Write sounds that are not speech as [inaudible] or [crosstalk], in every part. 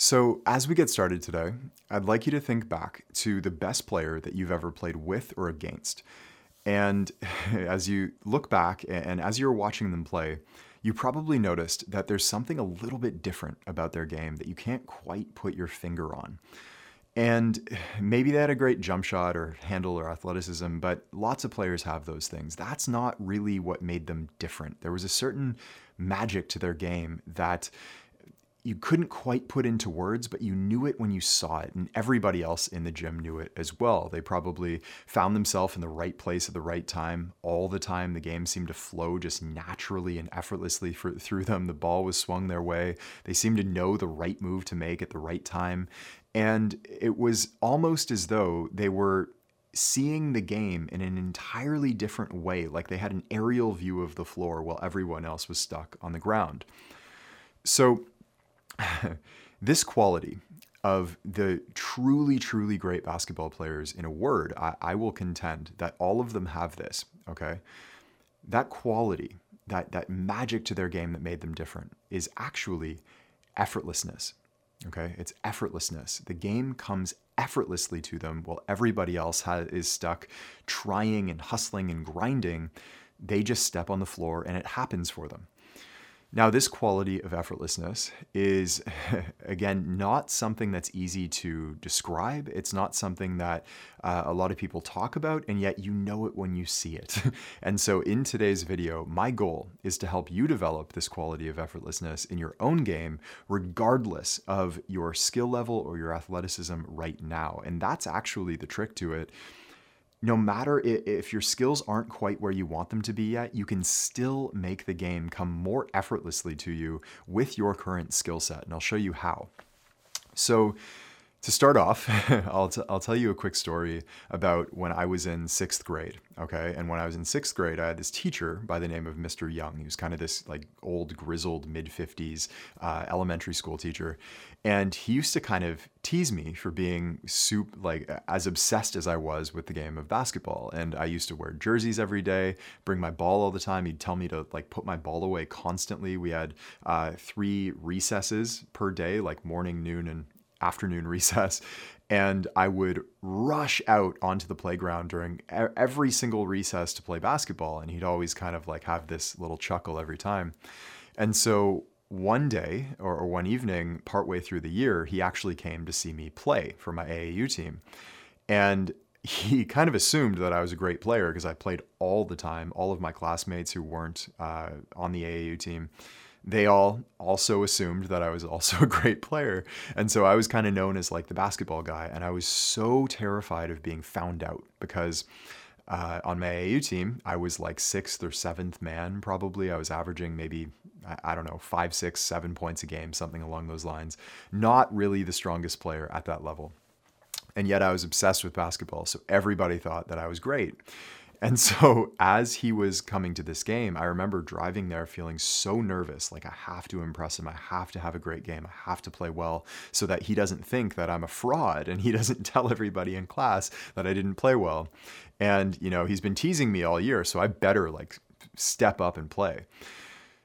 So, as we get started today, I'd like you to think back to the best player that you've ever played with or against. And [laughs] as you look back and as you're watching them play, you probably noticed that there's something a little bit different about their game that you can't quite put your finger on. And [sighs] maybe they had a great jump shot or handle or athleticism, but lots of players have those things. That's not really what made them different. There was a certain magic to their game that you couldn't quite put into words, but you knew it when you saw it. And everybody else in the gym knew it as well. They probably found themselves in the right place at the right time all the time. The game seemed to flow just naturally and effortlessly for, through them. The ball was swung their way. They seemed to know the right move to make at the right time. And it was almost as though they were seeing the game in an entirely different way, like they had an aerial view of the floor while everyone else was stuck on the ground. So, [laughs] this quality of the truly, truly great basketball players, in a word, I, I, will contend that all of them have this, okay? That quality, that, that magic to their game that made them different is actually effortlessness, okay? It's effortlessness. The game comes effortlessly to them while everybody else has, is stuck trying and hustling and grinding. They just step on the floor and it happens for them. Now, this quality of effortlessness is, [laughs] again, not something that's easy to describe. It's not something that uh, a lot of people talk about, and yet you know it when you see it. [laughs] and so, in today's video, my goal is to help you develop this quality of effortlessness in your own game, regardless of your skill level or your athleticism right now. And that's actually the trick to it no matter if your skills aren't quite where you want them to be yet, you can still make the game come more effortlessly to you with your current skill set. And I'll show you how. So, to start off, [laughs] I'll, t- I'll tell you a quick story about when I was in sixth grade. Okay. And when I was in sixth grade, I had this teacher by the name of Mr. Young. He was kind of this like old, grizzled, mid 50s uh, elementary school teacher. And he used to kind of tease me for being soup, like as obsessed as I was with the game of basketball. And I used to wear jerseys every day, bring my ball all the time. He'd tell me to like put my ball away constantly. We had uh, three recesses per day, like morning, noon, and afternoon [laughs] recess and I would rush out onto the playground during every single recess to play basketball. And he'd always kind of like have this little chuckle every time. And so one day or, one evening, partway through the year, he actually came to see me play for my AAU team. And he [laughs] kind of assumed that I was a great player because I played all the time. All of my classmates who weren't uh, on the AAU team they all also assumed that I was also a great player. And so I was kind of known as like the basketball guy. And I was so terrified of being found out because uh, on my AAU team, I was like sixth or seventh man, probably. I was averaging maybe, I don't know, five, six, seven points a game, something along those lines. Not really the strongest player at that level. And yet I was obsessed with basketball. So everybody thought that I was great. And so, [laughs] as he was coming to this game, I remember driving there feeling so nervous like, I have to impress him. I have to have a great game. I have to play well so that he doesn't think that I'm a fraud and he [laughs] doesn't tell everybody in class that I didn't play well. And, you know, he's been teasing me all year, so I better like step up and play.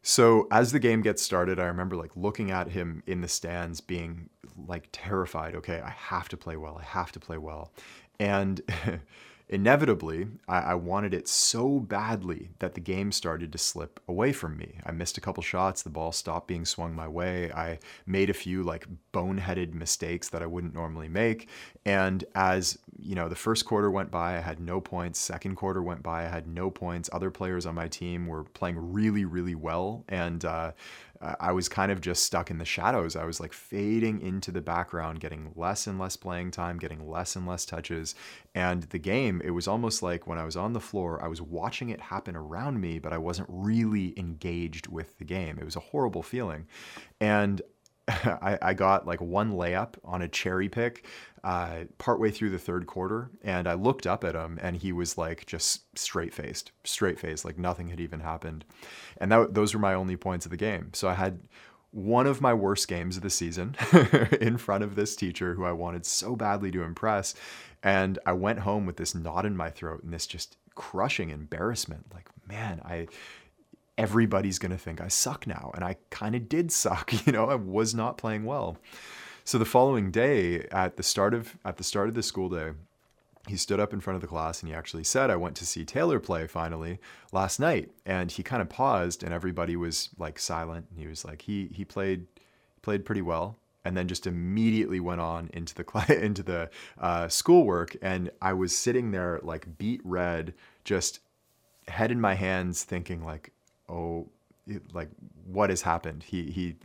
So as the game gets started, I remember like looking at him in the stands being like terrified. Okay, I have to play well. I have to play well. And [laughs] Inevitably, I, I, wanted it so badly that the game started to slip away from me. I missed a couple shots, the ball stopped being swung my way. I made a few like boneheaded mistakes that I wouldn't normally make. And as you know, the first quarter went by, I had no points. Second quarter went by, I had no points. Other players on my team were playing really, really well, and uh, I was kind of just stuck in the shadows. I was like fading into the background, getting less and less playing time, getting less and less touches. And the game, it was almost like when I was on the floor, I was watching it happen around me, but I wasn't really engaged with the game. It was a horrible feeling. And [laughs] I, I, got like one layup on a cherry pick uh, partway through the third quarter, and I looked up at him, and he was like just straight faced, straight faced, like nothing had even happened. And that, those were my only points of the game. So I had one of my worst games of the season [laughs] in front of this teacher who I wanted so badly to impress. And I went home with this knot in my throat and this just crushing embarrassment. Like, man, I everybody's going to think I suck now. And I kind of did suck, [laughs] you know, I was not playing well. So the following day, at the start of at the start of the school day, he stood up in front of the class and he actually said, I went to see Taylor play finally last night. And he kind of paused and everybody was like silent. And he was like, he, he played, played pretty well. And then just immediately went on into the [laughs] into the uh, schoolwork. And I was sitting there like beet red, just head in my hands thinking like, oh, like what has happened? He, he,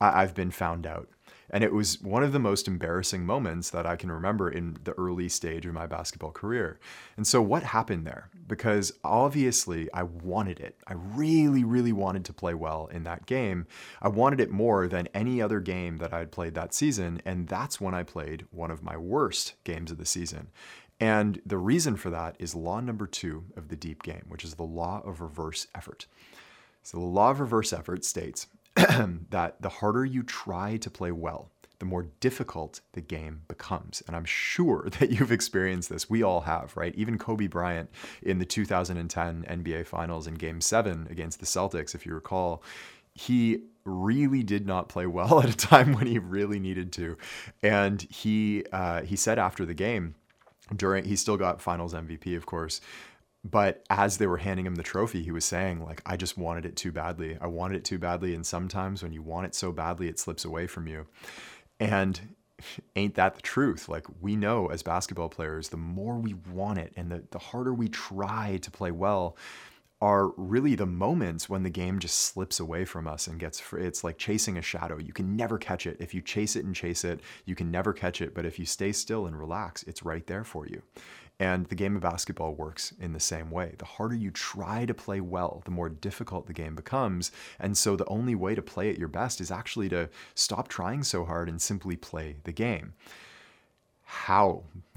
I, I've been found out. And it was one of the most embarrassing moments that I can remember in the early stage of my basketball career. And so, what happened there? Because obviously, I wanted it. I really, really wanted to play well in that game. I wanted it more than any other game that I had played that season. And that's when I played one of my worst games of the season. And the reason for that is law number two of the deep game, which is the law of reverse effort. So, the law of reverse effort states [clears throat] that the harder you try to play well, the more difficult the game becomes. And I'm sure [laughs] that you've experienced this. We all have, right? Even Kobe Bryant in the 2010 NBA Finals in Game 7 against the Celtics, if you recall, he really did not play well [laughs] at a time when he really needed to. And he uh, he said after the game, during he still got Finals MVP, of course but as they were handing him the trophy, he was saying, like, I just wanted it too badly. I wanted it too badly. And sometimes when you want it so badly, it slips away from you. And [laughs] ain't that the truth? Like, we know as basketball players, the more we want it and the, the harder we try to play well, are really the moments when the game just slips away from us and gets it's like chasing a shadow you can never catch it if you chase it and chase it you can never catch it but if you stay still and relax it's right there for you and the game of basketball works in the same way. The harder you try to play well, the more difficult the game becomes. And so the only way to play at your best is actually to stop trying so hard and simply play the game how [laughs]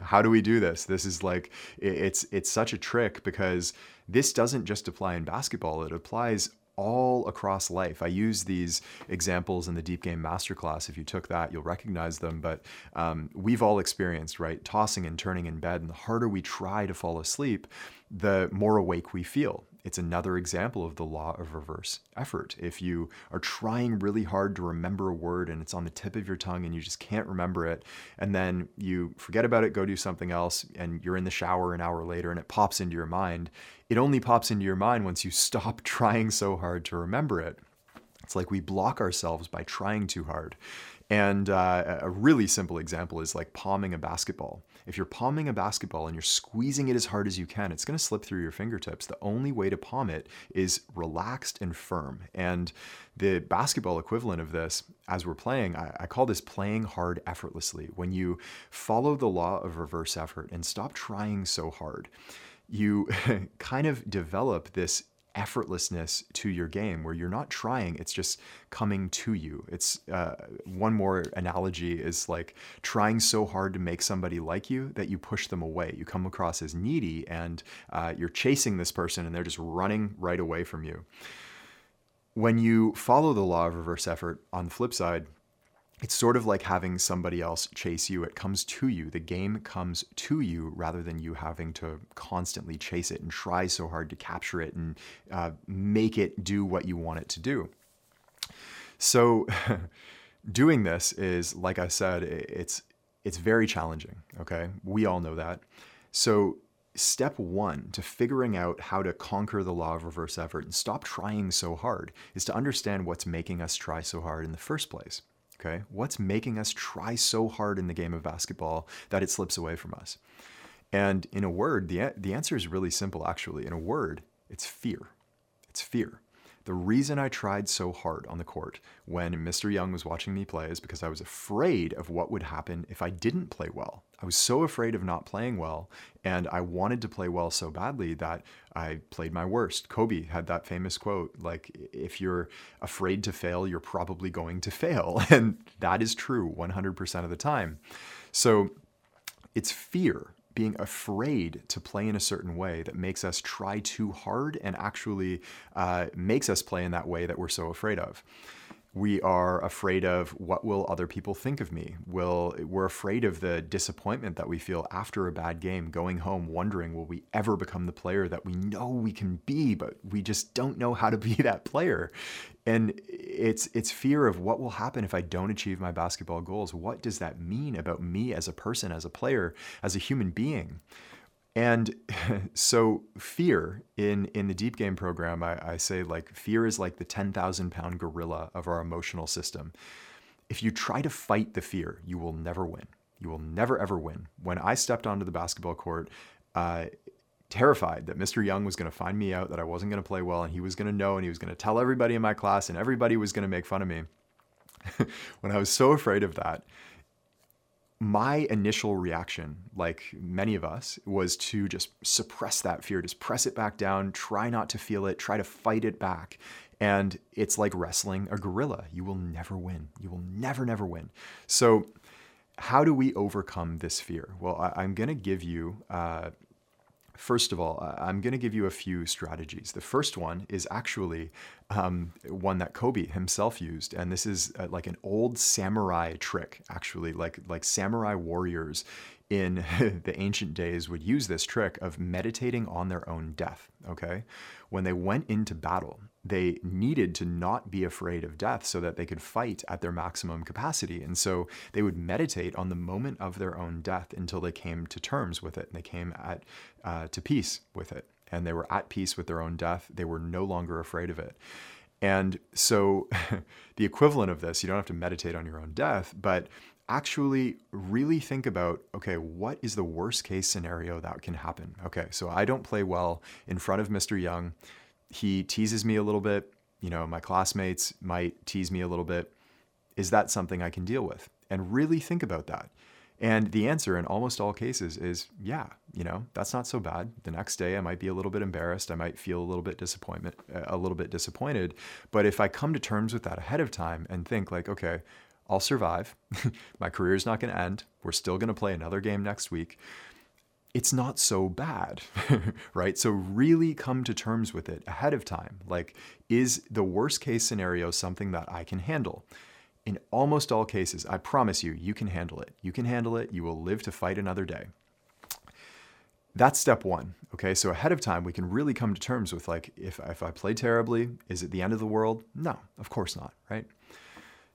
how do we do this this is like it's it's such a trick because this doesn't just apply in basketball it applies all across life. I use these examples in the Deep Game Masterclass. If you took that, you'll recognize them. But um, we've all experienced, right? Tossing and turning in bed. And the harder we try to fall asleep, the more awake we feel. It's another example of the law of reverse effort. If you are trying really hard to remember a word and it's on the tip of your tongue and you just can't remember it, and then you forget about it, go do something else, and you're in the shower an hour later and it pops into your mind, it only pops into your mind once you [laughs] stop trying so hard to remember it. It's like we block ourselves by trying too hard. And uh, a really simple example is like palming a basketball. If you're palming a basketball and you're squeezing it as hard as you can, it's going to slip through your fingertips. The only way to palm it is relaxed and firm. And the basketball equivalent of this, as we're playing, I, I call this playing hard effortlessly. When you follow the law of reverse effort and stop trying so hard, you [laughs] kind of develop this effortlessness to your game where you're not trying it's just coming to you. It's uh, one more analogy is like trying so hard to make somebody like you that you push them away. You come across as needy and uh, you're chasing this person and they're just running right away from you. When you follow the law of reverse effort on the flip side it's sort of like having somebody else chase you. It comes to you. The game comes to you rather than you having to constantly chase it and try so hard to capture it and uh, make it do what you want it to do. So, [laughs] doing this is, like I said, it's it's very challenging. Okay, we all know that. So, step one to figuring out how to conquer the law of reverse effort and stop trying so hard is to understand what's making us try so hard in the first place. Okay, what's making us try so hard in the game of basketball that it slips away from us? And in a word, the, the answer is really simple actually. In a word, it's fear. It's fear. The reason I tried so hard on the court when Mr. Young was watching me play is because I was afraid of what would happen if I didn't play well. I was so afraid of not playing well, and I wanted to play well so badly that I played my worst. Kobe had that famous quote like, if you're afraid to fail, you're probably going to fail. [laughs] And that is true 100% of the time. So it's fear being afraid to play in a certain way that makes us try too hard and actually uh, makes us play in that way that we're so afraid of. We are afraid of what will other people think of me. Will we're afraid of the disappointment that we feel after a bad game going home wondering will we ever become the player that we know we can be but we just don't know how to be [laughs] that player? And it's it's fear of what will happen if I don't achieve my basketball goals. What does that mean about me as a person as a player as a human being and [laughs] so fear in in the deep game program, I, I say like fear is like the 10,000 pound gorilla of our emotional system. If you try to fight the fear, you will never win. You will never ever win. When I stepped onto the basketball court, uh, terrified that Mr. Young was going to find me out, that I wasn't going to play well, and he was going to know, and he was going to tell everybody in my class, and everybody was going to make fun of me. [laughs] when I was so afraid of that, my initial reaction, like many of us, was to just suppress that fear, just press it back down, try not to feel it, try to fight it back. And it's like wrestling a gorilla. You will never win. You will never, never win. So, how do we overcome this fear? Well, I, am going to give you uh, First of all, I'm going to give you a few strategies. The first one is actually um, one that Kobe himself used, and this is uh, like an old samurai trick. Actually, like like samurai warriors in [laughs] the ancient days would use this trick of meditating on their own death. Okay, when they went into battle, they needed to not be afraid of death so that they could fight at their maximum capacity. And so they would meditate on the moment of their own death until they came to terms with it and they came at uh, to peace with it. And they were at peace with their own death. They were no longer afraid of it. And so [laughs] the equivalent of this, you don't have to meditate on your own death, but actually really think about okay, what is the worst case scenario that can happen? Okay, so I don't play well in front of Mr. Young he teases me a little bit. You know, my classmates might tease me a little bit. Is that something I can deal with? And really think about that. And the answer in almost all cases is yeah, you know, that's not so bad. The next day I might be a little bit embarrassed, I might feel a little bit disappointment, a little bit disappointed, but if I come to terms with that ahead of time and think like, okay, I'll survive. [laughs] My career's not going to end. We're still going to play another game next week it's not so bad, [laughs] right? So really come to terms with it ahead of time. Like, is the worst case scenario something that I can handle? In almost all cases, I promise you, you can handle it. You can handle it. You will live to fight another day. That's step one. Okay, so ahead of time, we can really come to terms with like, if, if I play terribly, is it the end of the world? No, of course not, right?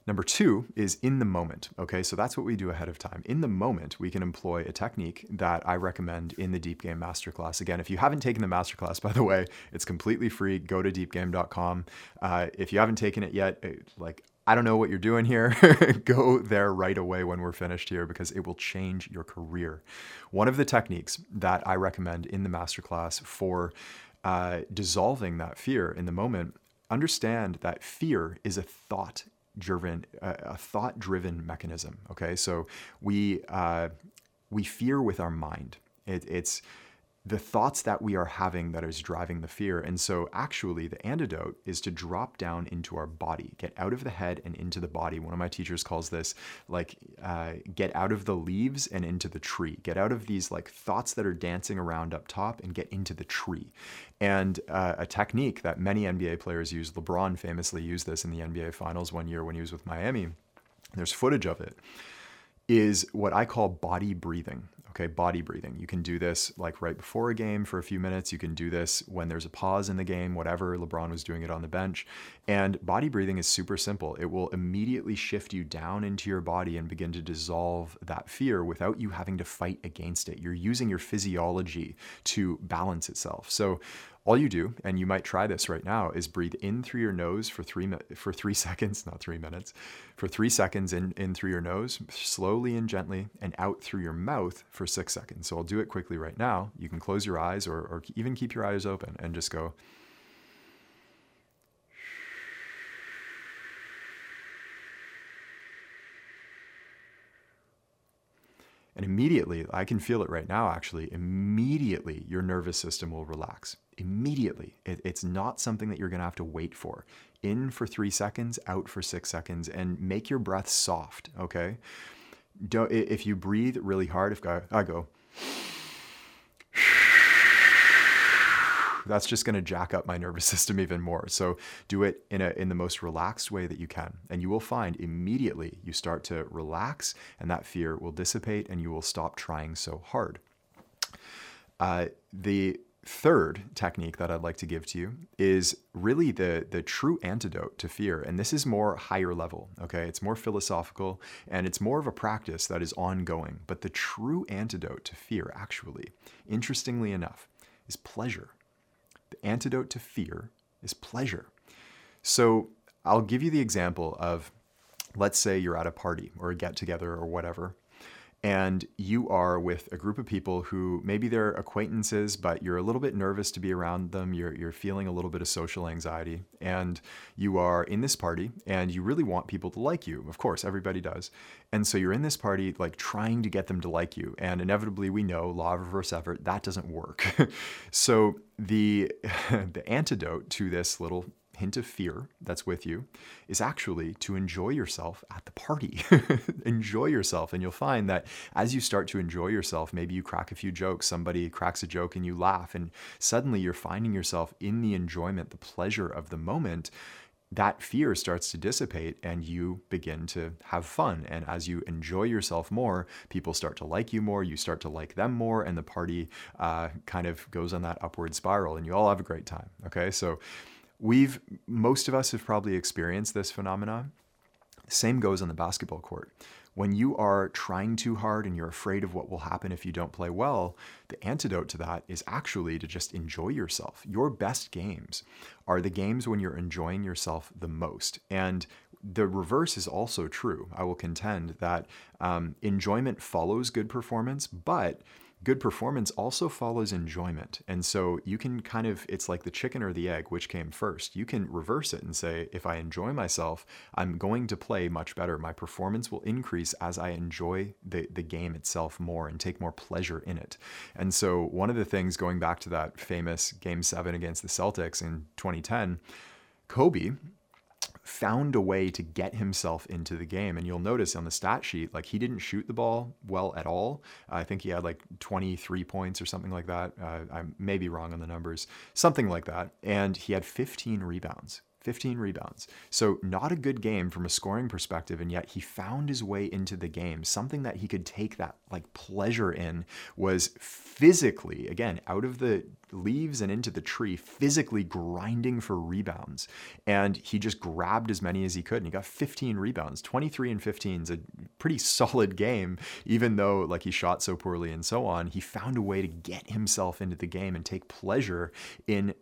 Number two is in the moment. Okay, so that's what we do ahead of time. In the moment, we can employ a technique that I recommend in the Deep Game Masterclass. Again, if you haven't taken the masterclass, [laughs] by the way, it's completely free. Go to deepgame.com. Uh, if you haven't taken it yet, it, like I don't know what you're doing here. [laughs] Go there right away when we're finished here because it will change your career. One of the techniques that I recommend in the masterclass for uh, dissolving that fear in the moment understand that fear is a thought driven, a thought driven mechanism. Okay, so we uh, we fear with our mind. It, it's the thoughts that we are having that is driving the fear. And so, actually, the antidote is to drop down into our body, get out of the head and into the body. One of my teachers calls this like uh, get out of the leaves and into the tree. Get out of these like thoughts that are dancing around up top and get into the tree. And uh, a technique that many NBA players use, LeBron famously used this in the NBA Finals one year when he was with Miami. There's footage of it is what I call body breathing. Okay, body breathing. You can do this like right before a game for a few minutes. You can do this when there's a pause in the game, whatever. LeBron was doing it on the bench. And body breathing is super simple. It will immediately shift you down into your body and begin to dissolve that fear without you having to fight against it. You're using your physiology to balance itself. So all you do, and you might try this right now, is breathe in through your nose for three for three [laughs] seconds, not three minutes, for three seconds in, in through your nose, slowly and gently, and out through your mouth for six seconds. So I'll do it quickly right now. You can close your eyes or, or even keep your eyes open and just go. And immediately, I can feel it right now actually, immediately your nervous system will relax immediately. It, it's not something that you're going to have to wait for. In for three seconds, out for six seconds, and make your breath soft. Okay. Don't, if you breathe really hard, if I, I go, that's just going to jack up my nervous [laughs] system even more. So do it in a in the most relaxed way that you can, and you will find immediately you start to relax, and that fear will dissipate, and you will stop trying so hard. Uh, the third technique that I'd like to give to you is really the the true antidote to fear and this is more higher level okay it's more philosophical and it's more of a practice that is ongoing but the true antidote to fear actually interestingly enough is pleasure the antidote to fear is pleasure. So I'll give you the example of let's say you're at a party or a get together or whatever and you are with a group of people who maybe they're acquaintances, but you're a little bit nervous to be around them. You're, you're feeling a little bit of social anxiety, and you are in this party, and you really want people to like you. Of course, everybody does. And so you're in this party, like trying to get them to like you. And inevitably, we know law of reverse effort, that doesn't work. [laughs] so the, [laughs] the antidote to this little hint of fear that's with you is actually to enjoy yourself at the party. [laughs] enjoy yourself. And you'll find that as you start to enjoy yourself, maybe you crack a few jokes, somebody cracks a joke and you laugh, and suddenly you're finding yourself in the enjoyment, the pleasure of the moment. That fear starts to dissipate and you begin to have fun. And as you enjoy yourself more, people start to like you more, you start to like them more, and the party uh, kind of goes on that upward spiral and you all have a great time. Okay. So, We've, most of us have probably experienced this phenomenon. Same goes on the basketball court. When you are trying too hard and you're afraid of what will happen if you don't play well, the antidote to that is actually to just enjoy yourself. Your best games are the games when you're enjoying yourself the most. And the reverse is also true. I will contend that um, enjoyment follows good performance, but good performance also follows enjoyment. And so you can kind of, it's like the chicken or the egg, which came first. You can reverse it and say, if I enjoy myself, I'm going to play much better. My performance will increase as I enjoy the, the game itself more and take more pleasure in it. And so one of the things going back to that famous game seven against the Celtics in 2010, Kobe found a way to get himself into the game. And you'll notice on the stat sheet, like he didn't shoot the ball well at all. I think he had like 23 points or something like that. Uh, I may be wrong on the numbers, something like that. And he had 15 rebounds. 15 rebounds. So, not a good game from a scoring perspective, and yet he found his way into the game. Something that he could take that like pleasure in was physically, again, out of the leaves and into the tree, physically grinding for rebounds. And he just grabbed as many as he could, and he got 15 rebounds. 23 and 15 is a pretty [laughs] solid game, even though like he shot so poorly and so on. He found a way to get himself into the game and take pleasure in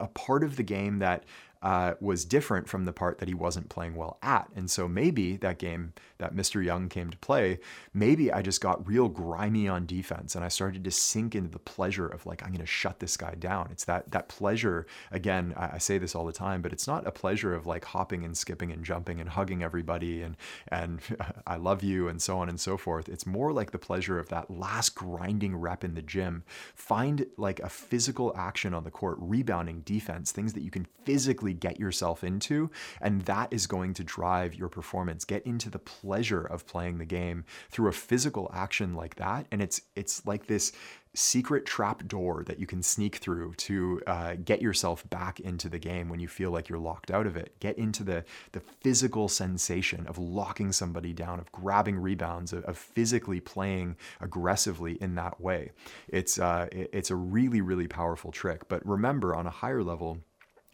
a part of the game that uh, was different from the part that he wasn't playing well at. And so maybe that game that Mr. Young came to play, maybe I just got real grimy on defense and I started to sink into the pleasure of like, I'm going to shut this guy down. It's that, that pleasure. Again, I, I say this all the time, but it's not a pleasure of like hopping and skipping and jumping and hugging everybody and, and [laughs] I love you and so on and so forth. It's more like the pleasure of that last grinding rep in the gym. Find like a physical action on the court, rebounding, defense, things that you can physically get yourself into. And that is going to drive your performance. Get into the pleasure of playing the game through a physical action like that. And it's it's like this secret trap door that you can sneak through to uh, get yourself back into the game when you feel like you're locked out of it. Get into the the physical sensation of locking somebody down, of grabbing rebounds, of, of physically playing aggressively in that way. It's uh, it's a really really powerful trick. But remember, on a higher level,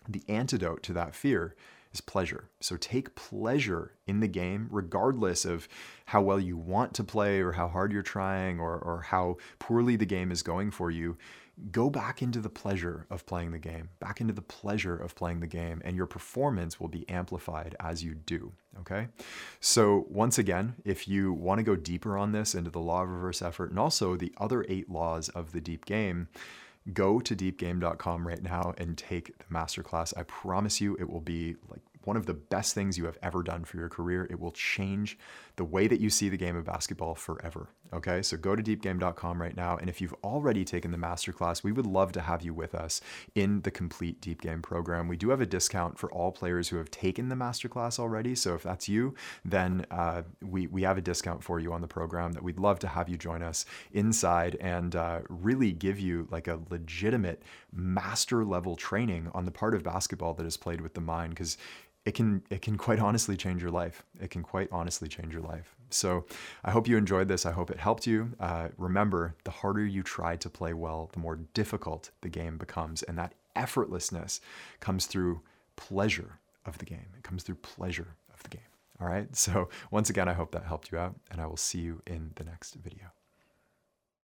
the antidote to that fear is pleasure. So take pleasure in the game, regardless of how well you want to play or how hard you're trying or, or how poorly the game is going for you. Go back into the pleasure of playing the game, back into the pleasure of playing the game, and your performance will be amplified as you do. Okay. So, once again, if you want to go deeper on this into the law of reverse effort and also the other eight laws of the deep game, go to deepgame.com right now and take the masterclass. I promise you it will be like one of the best things you have ever done for your career. It will change the way that you see the game of basketball forever. Okay, so go to deepgame.com right now. And if you've already taken the masterclass, we would love to have you with us in the complete Deep Game program. We do have a discount for all players who have taken the masterclass already. So if that's you, then uh, we, we have a discount for you on the program that we'd love to have you join us inside and uh, really give you like a legitimate master level training on the part of basketball that is played with the mind. Because it can it can quite honestly change your life. It can quite honestly change your life. So I hope you enjoyed this. I hope it helped you. Uh, remember, the harder you try to play well, the more difficult the game becomes, and that effortlessness comes through pleasure of the game. It comes through pleasure of the game. All right. So once again, I hope that helped you out, and I will see you in the next video.